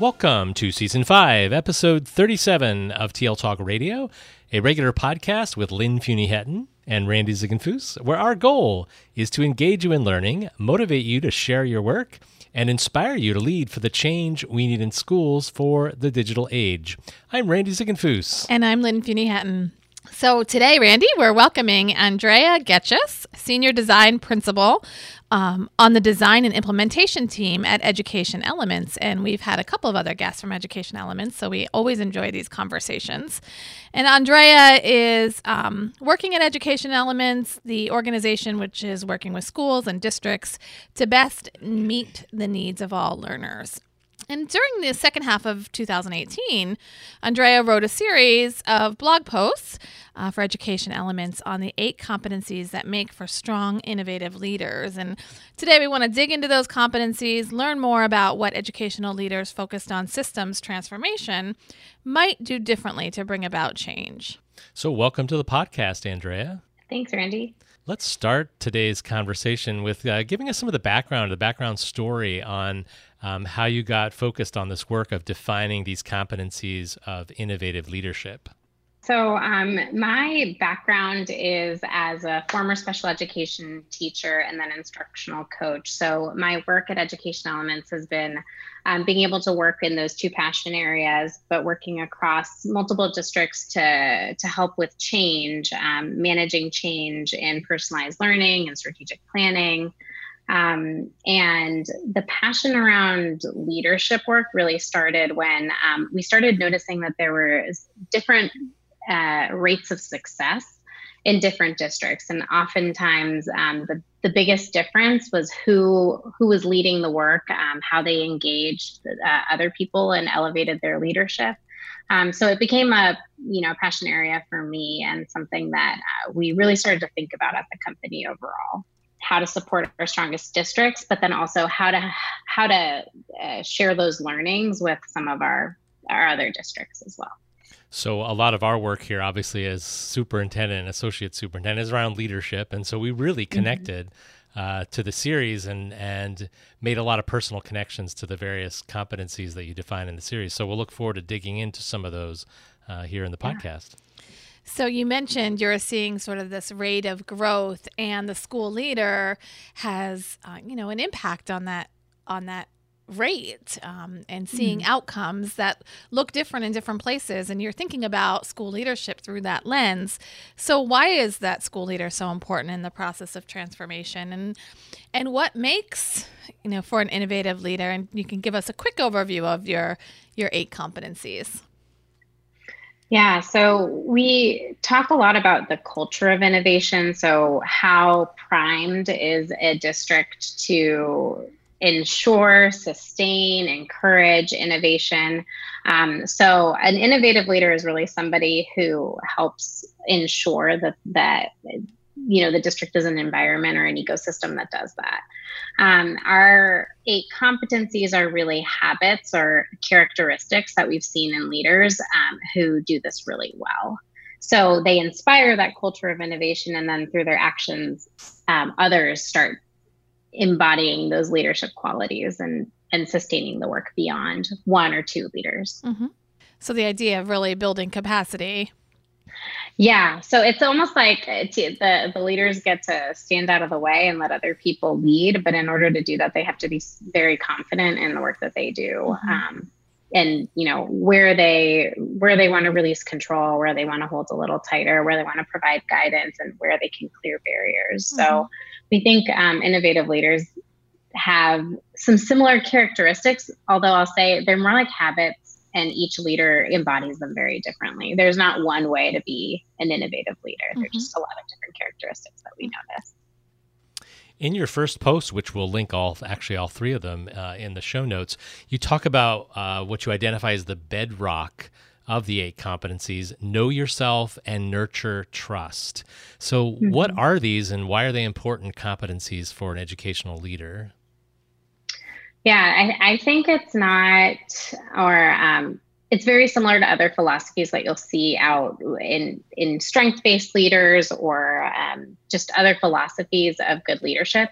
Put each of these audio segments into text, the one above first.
Welcome to Season 5, Episode 37 of TL Talk Radio, a regular podcast with Lynn Hetten and Randy Ziegenfuss, where our goal is to engage you in learning, motivate you to share your work, and inspire you to lead for the change we need in schools for the digital age. I'm Randy Ziegenfuss. And I'm Lynn Hetten. So today, Randy, we're welcoming Andrea Geotchius, Senior Design Principal um, on the design and implementation team at Education Elements. And we've had a couple of other guests from Education Elements, so we always enjoy these conversations. And Andrea is um, working at Education Elements, the organization which is working with schools and districts to best meet the needs of all learners. And during the second half of 2018, Andrea wrote a series of blog posts uh, for education elements on the eight competencies that make for strong, innovative leaders. And today we want to dig into those competencies, learn more about what educational leaders focused on systems transformation might do differently to bring about change. So, welcome to the podcast, Andrea. Thanks, Randy. Let's start today's conversation with uh, giving us some of the background, the background story on um, how you got focused on this work of defining these competencies of innovative leadership. So, um, my background is as a former special education teacher and then instructional coach. So, my work at Education Elements has been um, being able to work in those two passion areas, but working across multiple districts to, to help with change, um, managing change in personalized learning and strategic planning. Um, and the passion around leadership work really started when um, we started noticing that there were different uh, rates of success in different districts, and oftentimes um, the the biggest difference was who who was leading the work, um, how they engaged uh, other people and elevated their leadership. Um, so it became a you know passion area for me and something that uh, we really started to think about at the company overall how to support our strongest districts, but then also how to how to uh, share those learnings with some of our our other districts as well. So a lot of our work here, obviously, as superintendent and associate superintendent, is around leadership, and so we really mm-hmm. connected. Mm-hmm. Uh, to the series and and made a lot of personal connections to the various competencies that you define in the series. So we'll look forward to digging into some of those uh, here in the yeah. podcast. So you mentioned you're seeing sort of this rate of growth, and the school leader has, uh, you know, an impact on that on that rate um, and seeing mm. outcomes that look different in different places and you're thinking about school leadership through that lens. So why is that school leader so important in the process of transformation? And and what makes you know for an innovative leader and you can give us a quick overview of your your eight competencies yeah, so we talk a lot about the culture of innovation. So, how primed is a district to ensure, sustain, encourage innovation? Um, so, an innovative leader is really somebody who helps ensure that that you know the district is an environment or an ecosystem that does that. Um, our eight competencies are really habits or characteristics that we've seen in leaders um, who do this really well. So they inspire that culture of innovation and then through their actions um, others start embodying those leadership qualities and and sustaining the work beyond one or two leaders. Mm-hmm. so the idea of really building capacity Yeah, so it's almost like uh, the the leaders get to stand out of the way and let other people lead, but in order to do that, they have to be very confident in the work that they do. Mm-hmm. Um, and you know where they where they want to release control where they want to hold a little tighter where they want to provide guidance and where they can clear barriers mm-hmm. so we think um, innovative leaders have some similar characteristics although i'll say they're more like habits and each leader embodies them very differently there's not one way to be an innovative leader mm-hmm. there's just a lot of different characteristics that we notice in your first post, which we'll link all actually all three of them uh, in the show notes, you talk about uh, what you identify as the bedrock of the eight competencies know yourself and nurture trust. So, mm-hmm. what are these and why are they important competencies for an educational leader? Yeah, I, I think it's not, or um, it's very similar to other philosophies that you'll see out in in strength based leaders or um, just other philosophies of good leadership.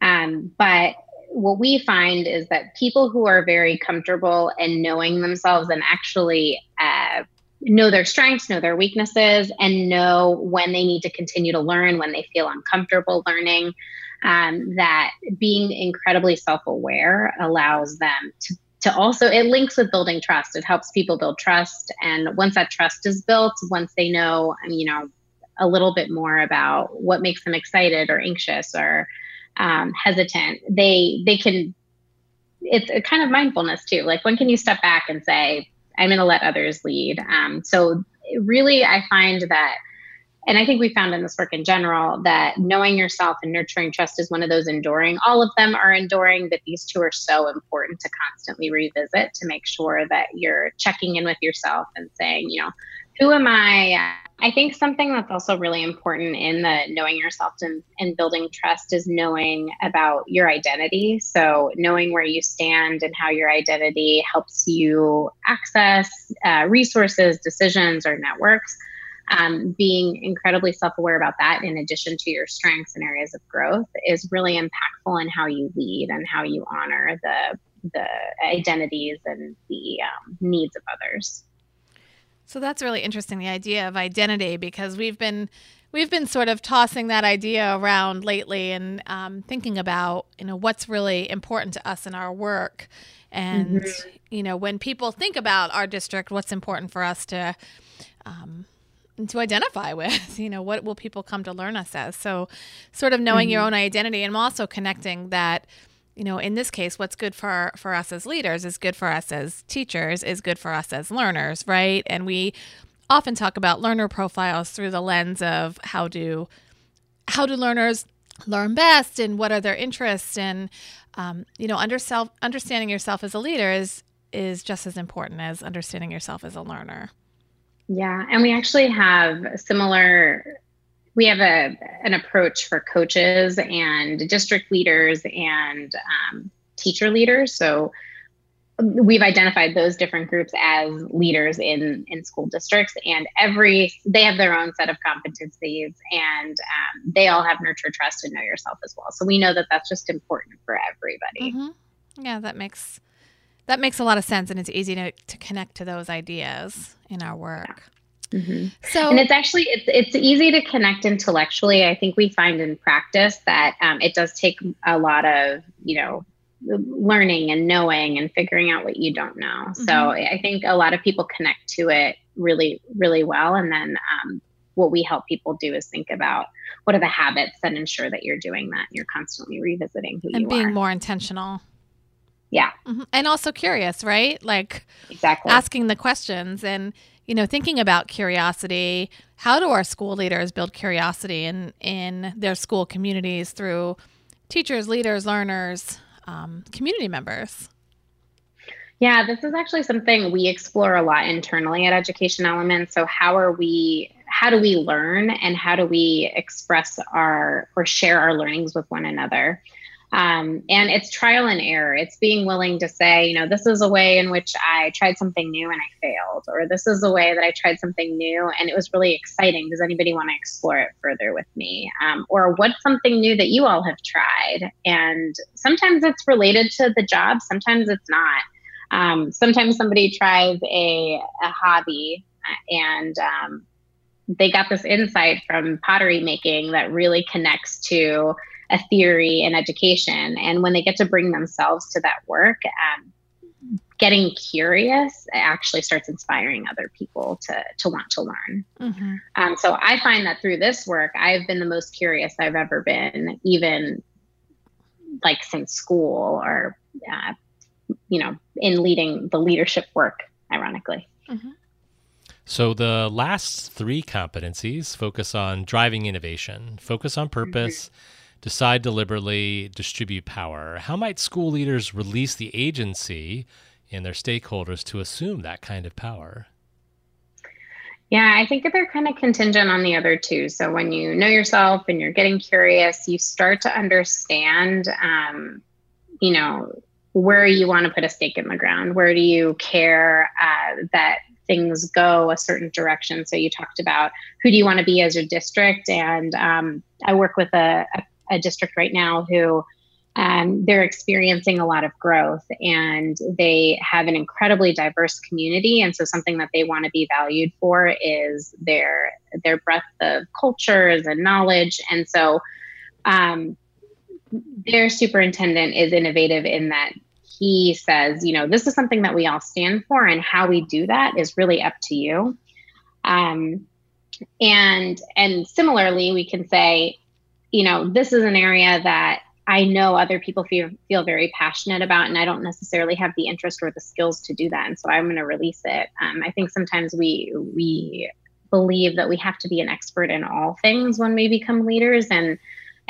Um, but what we find is that people who are very comfortable in knowing themselves and actually uh, know their strengths, know their weaknesses, and know when they need to continue to learn, when they feel uncomfortable learning. Um, that being incredibly self aware allows them to to also it links with building trust. It helps people build trust. And once that trust is built once they know you know a little bit more about what makes them excited or anxious or um, hesitant they they can it's a kind of mindfulness too. Like when can you step back and say i'm going to let others lead? Um, so really i find that and I think we found in this work in general that knowing yourself and nurturing trust is one of those enduring. All of them are enduring, but these two are so important to constantly revisit to make sure that you're checking in with yourself and saying, you know, who am I? I think something that's also really important in the knowing yourself and, and building trust is knowing about your identity. So, knowing where you stand and how your identity helps you access uh, resources, decisions, or networks um, being incredibly self-aware about that in addition to your strengths and areas of growth is really impactful in how you lead and how you honor the the identities and the um, needs of others so that's really interesting the idea of identity because we've been we've been sort of tossing that idea around lately and um, thinking about you know what's really important to us in our work and mm-hmm. you know when people think about our district what's important for us to um, to identify with you know what will people come to learn us as? So sort of knowing mm-hmm. your own identity and also connecting that you know in this case what's good for for us as leaders is good for us as teachers is good for us as learners right? And we often talk about learner profiles through the lens of how do how do learners learn best and what are their interests? And um, you know under self, understanding yourself as a leader is is just as important as understanding yourself as a learner yeah, and we actually have similar we have a an approach for coaches and district leaders and um, teacher leaders. So we've identified those different groups as leaders in in school districts, and every they have their own set of competencies, and um, they all have nurture, trust, and know yourself as well. So we know that that's just important for everybody. Mm-hmm. Yeah, that makes that makes a lot of sense, and it's easy to, to connect to those ideas in our work. Mm-hmm. So, and it's actually it's it's easy to connect intellectually. I think we find in practice that um, it does take a lot of you know learning and knowing and figuring out what you don't know. Mm-hmm. So I think a lot of people connect to it really really well, and then um, what we help people do is think about what are the habits that ensure that you're doing that. And you're constantly revisiting who you and you being are. more intentional. Yeah. Mm-hmm. And also curious, right? Like exactly asking the questions and, you know, thinking about curiosity. How do our school leaders build curiosity in, in their school communities through teachers, leaders, learners, um, community members? Yeah, this is actually something we explore a lot internally at Education Elements. So, how are we? How do we learn, and how do we express our or share our learnings with one another? Um, and it's trial and error. It's being willing to say, you know, this is a way in which I tried something new and I failed, or this is a way that I tried something new and it was really exciting. Does anybody want to explore it further with me? Um, or what's something new that you all have tried? And sometimes it's related to the job, sometimes it's not. Um, sometimes somebody tries a, a hobby and um, they got this insight from pottery making that really connects to a theory in education. And when they get to bring themselves to that work, um, getting curious actually starts inspiring other people to to want to learn. Mm-hmm. Um, so I find that through this work, I've been the most curious I've ever been, even like since school or uh, you know in leading the leadership work. Ironically. Mm-hmm. So the last three competencies focus on driving innovation, focus on purpose. Mm-hmm decide deliberately, distribute power. How might school leaders release the agency in their stakeholders to assume that kind of power? Yeah, I think that they're kind of contingent on the other two. So when you know yourself and you're getting curious, you start to understand, um, you know, where you want to put a stake in the ground. Where do you care uh, that things go a certain direction? So you talked about who do you want to be as your district, and um, I work with a, a a district right now who um, they're experiencing a lot of growth and they have an incredibly diverse community. And so something that they want to be valued for is their their breadth of cultures and knowledge. And so um, their superintendent is innovative in that he says you know this is something that we all stand for and how we do that is really up to you. Um, and and similarly we can say you know, this is an area that I know other people feel feel very passionate about, and I don't necessarily have the interest or the skills to do that, and so I'm going to release it. Um, I think sometimes we we believe that we have to be an expert in all things when we become leaders, and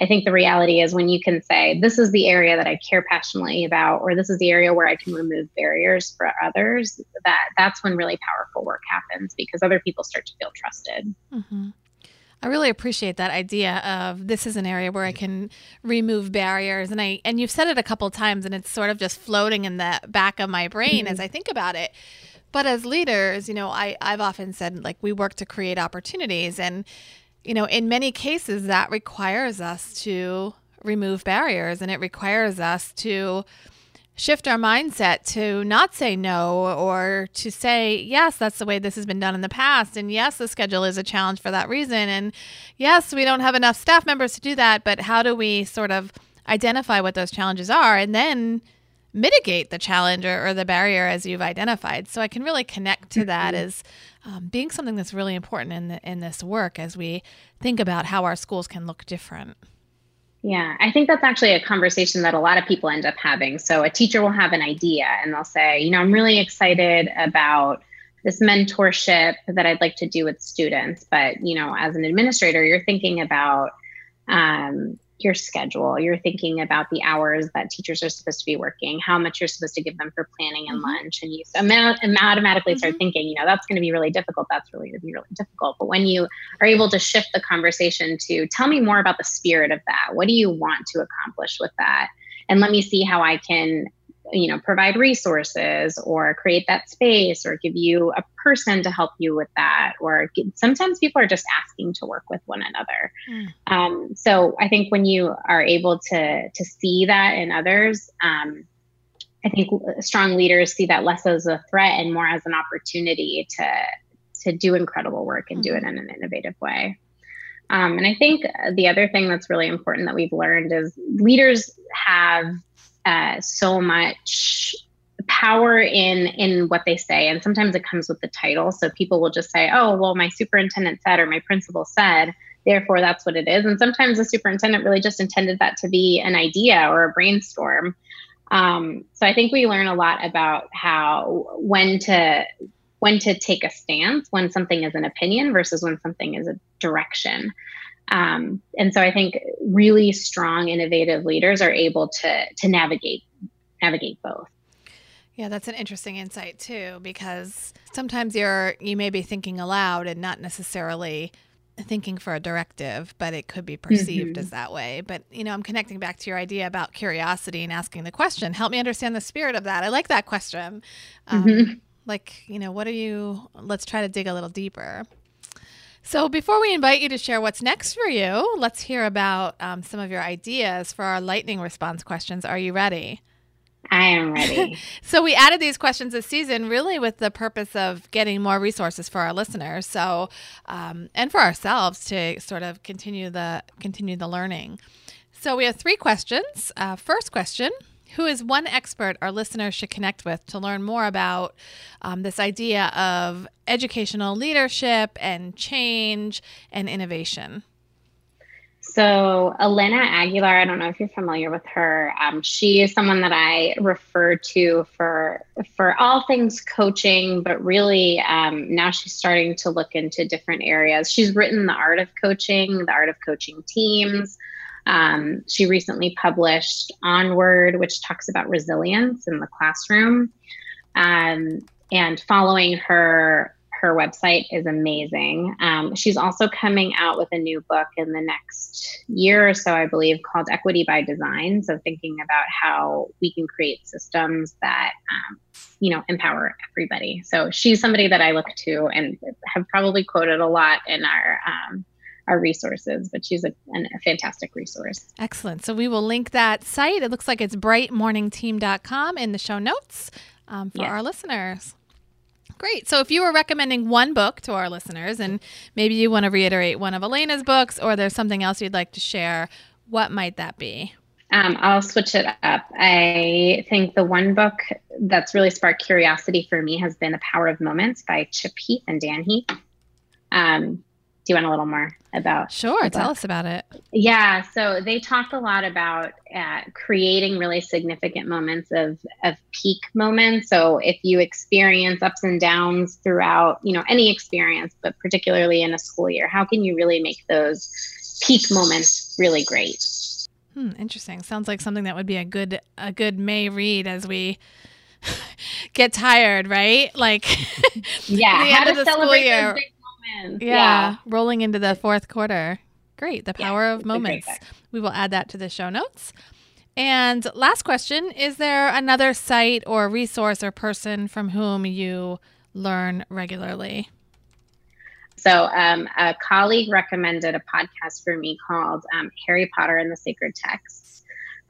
I think the reality is when you can say, "This is the area that I care passionately about," or "This is the area where I can remove barriers for others," that that's when really powerful work happens because other people start to feel trusted. Mm-hmm. I really appreciate that idea of this is an area where I can remove barriers and I and you've said it a couple times and it's sort of just floating in the back of my brain mm-hmm. as I think about it. But as leaders, you know, I I've often said like we work to create opportunities and you know, in many cases that requires us to remove barriers and it requires us to shift our mindset to not say no or to say, yes, that's the way this has been done in the past. And yes, the schedule is a challenge for that reason. And yes, we don't have enough staff members to do that. But how do we sort of identify what those challenges are and then mitigate the challenge or, or the barrier as you've identified? So I can really connect to that mm-hmm. as um, being something that's really important in, the, in this work as we think about how our schools can look different. Yeah, I think that's actually a conversation that a lot of people end up having. So a teacher will have an idea and they'll say, you know, I'm really excited about this mentorship that I'd like to do with students. But, you know, as an administrator, you're thinking about um, your schedule. You're thinking about the hours that teachers are supposed to be working, how much you're supposed to give them for planning and mm-hmm. lunch. And you automatically mm-hmm. start thinking, you know, that's going to be really difficult. That's really going to be really difficult. But when you are able to shift the conversation to tell me more about the spirit of that, what do you want to accomplish with that? And let me see how I can you know provide resources or create that space or give you a person to help you with that or get, sometimes people are just asking to work with one another mm. um, so i think when you are able to to see that in others um, i think strong leaders see that less as a threat and more as an opportunity to to do incredible work and mm-hmm. do it in an innovative way um, and I think the other thing that's really important that we've learned is leaders have uh, so much power in in what they say. And sometimes it comes with the title. So people will just say oh well my superintendent said or my principal said therefore that's what it is. And sometimes the superintendent really just intended that to be an idea or a brainstorm. Um, so i think we learn a lot about how when to when to take a stance when something is an opinion versus when something is a direction um, and so I think really strong, innovative leaders are able to to navigate navigate both. Yeah, that's an interesting insight too, because sometimes you're you may be thinking aloud and not necessarily thinking for a directive, but it could be perceived mm-hmm. as that way. But you know, I'm connecting back to your idea about curiosity and asking the question. Help me understand the spirit of that. I like that question. Um, mm-hmm. Like, you know, what are you? Let's try to dig a little deeper. So, before we invite you to share what's next for you, let's hear about um, some of your ideas for our lightning response questions. Are you ready? I am ready. so we added these questions this season really with the purpose of getting more resources for our listeners. So um, and for ourselves to sort of continue the continue the learning. So we have three questions. Uh, first question. Who is one expert our listeners should connect with to learn more about um, this idea of educational leadership and change and innovation? So Elena Aguilar, I don't know if you're familiar with her. Um, she is someone that I refer to for for all things coaching, but really um, now she's starting to look into different areas. She's written the art of coaching, the art of coaching teams. Um, she recently published Onward, which talks about resilience in the classroom. Um, and following her her website is amazing. Um, she's also coming out with a new book in the next year or so, I believe, called Equity by Design. So, thinking about how we can create systems that, um, you know, empower everybody. So, she's somebody that I look to and have probably quoted a lot in our. Our resources, but she's a, an, a fantastic resource. Excellent. So we will link that site. It looks like it's brightmorningteam.com in the show notes um, for yes. our listeners. Great. So if you were recommending one book to our listeners, and maybe you want to reiterate one of Elena's books, or there's something else you'd like to share, what might that be? Um, I'll switch it up. I think the one book that's really sparked curiosity for me has been The Power of Moments by Chip Heath and Dan Heath. Um, do you want a little more about? Sure, tell us about it. Yeah, so they talk a lot about uh, creating really significant moments of of peak moments. So if you experience ups and downs throughout, you know, any experience, but particularly in a school year, how can you really make those peak moments really great? Hmm, interesting. Sounds like something that would be a good a good May read as we get tired, right? Like yeah, the end of the school year yeah, yeah, rolling into the fourth quarter. Great. The power yeah, of moments. We will add that to the show notes. And last question Is there another site or resource or person from whom you learn regularly? So, um, a colleague recommended a podcast for me called um, Harry Potter and the Sacred Texts.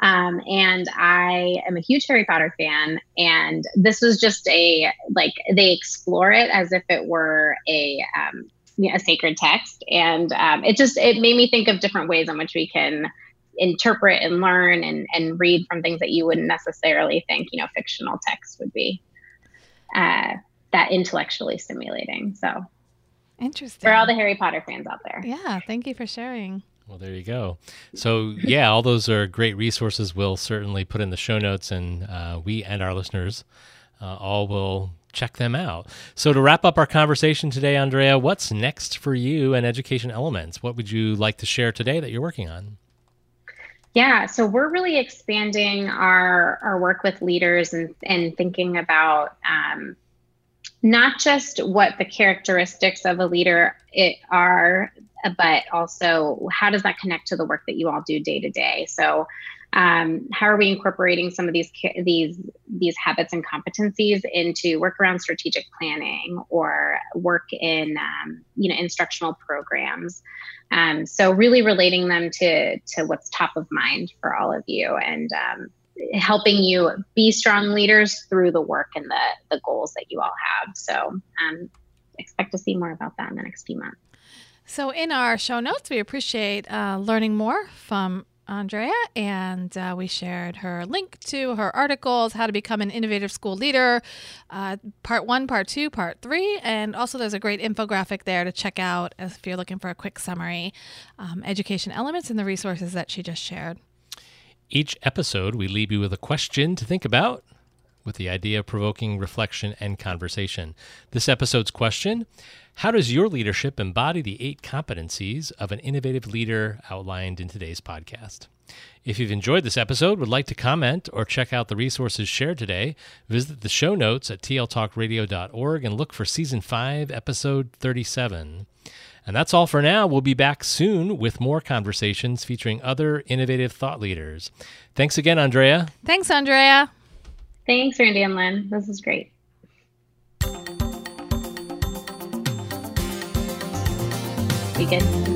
Um, and I am a huge Harry Potter fan. And this was just a like they explore it as if it were a um, a sacred text, and um, it just it made me think of different ways in which we can interpret and learn and, and read from things that you wouldn't necessarily think you know fictional text would be uh, that intellectually stimulating. So interesting for all the Harry Potter fans out there. Yeah, thank you for sharing. Well, there you go. So, yeah, all those are great resources. We'll certainly put in the show notes, and uh, we and our listeners uh, all will check them out. So, to wrap up our conversation today, Andrea, what's next for you and Education Elements? What would you like to share today that you're working on? Yeah, so we're really expanding our our work with leaders and and thinking about um, not just what the characteristics of a leader it are, but also how does that connect to the work that you all do day to day. So um, how are we incorporating some of these these these habits and competencies into work around strategic planning or work in um, you know instructional programs um, so really relating them to to what's top of mind for all of you and um, helping you be strong leaders through the work and the the goals that you all have so um, expect to see more about that in the next few months so in our show notes we appreciate uh, learning more from Andrea, and uh, we shared her link to her articles, How to Become an Innovative School Leader, uh, part one, part two, part three. And also, there's a great infographic there to check out if you're looking for a quick summary, um, education elements, and the resources that she just shared. Each episode, we leave you with a question to think about with the idea of provoking reflection and conversation. This episode's question How does your leadership embody the eight competencies of an innovative leader outlined in today's podcast? If you've enjoyed this episode, would like to comment, or check out the resources shared today, visit the show notes at tltalkradio.org and look for season 5, episode 37. And that's all for now. We'll be back soon with more conversations featuring other innovative thought leaders. Thanks again, Andrea. Thanks, Andrea. Thanks, Randy and Lynn. This is great. You good?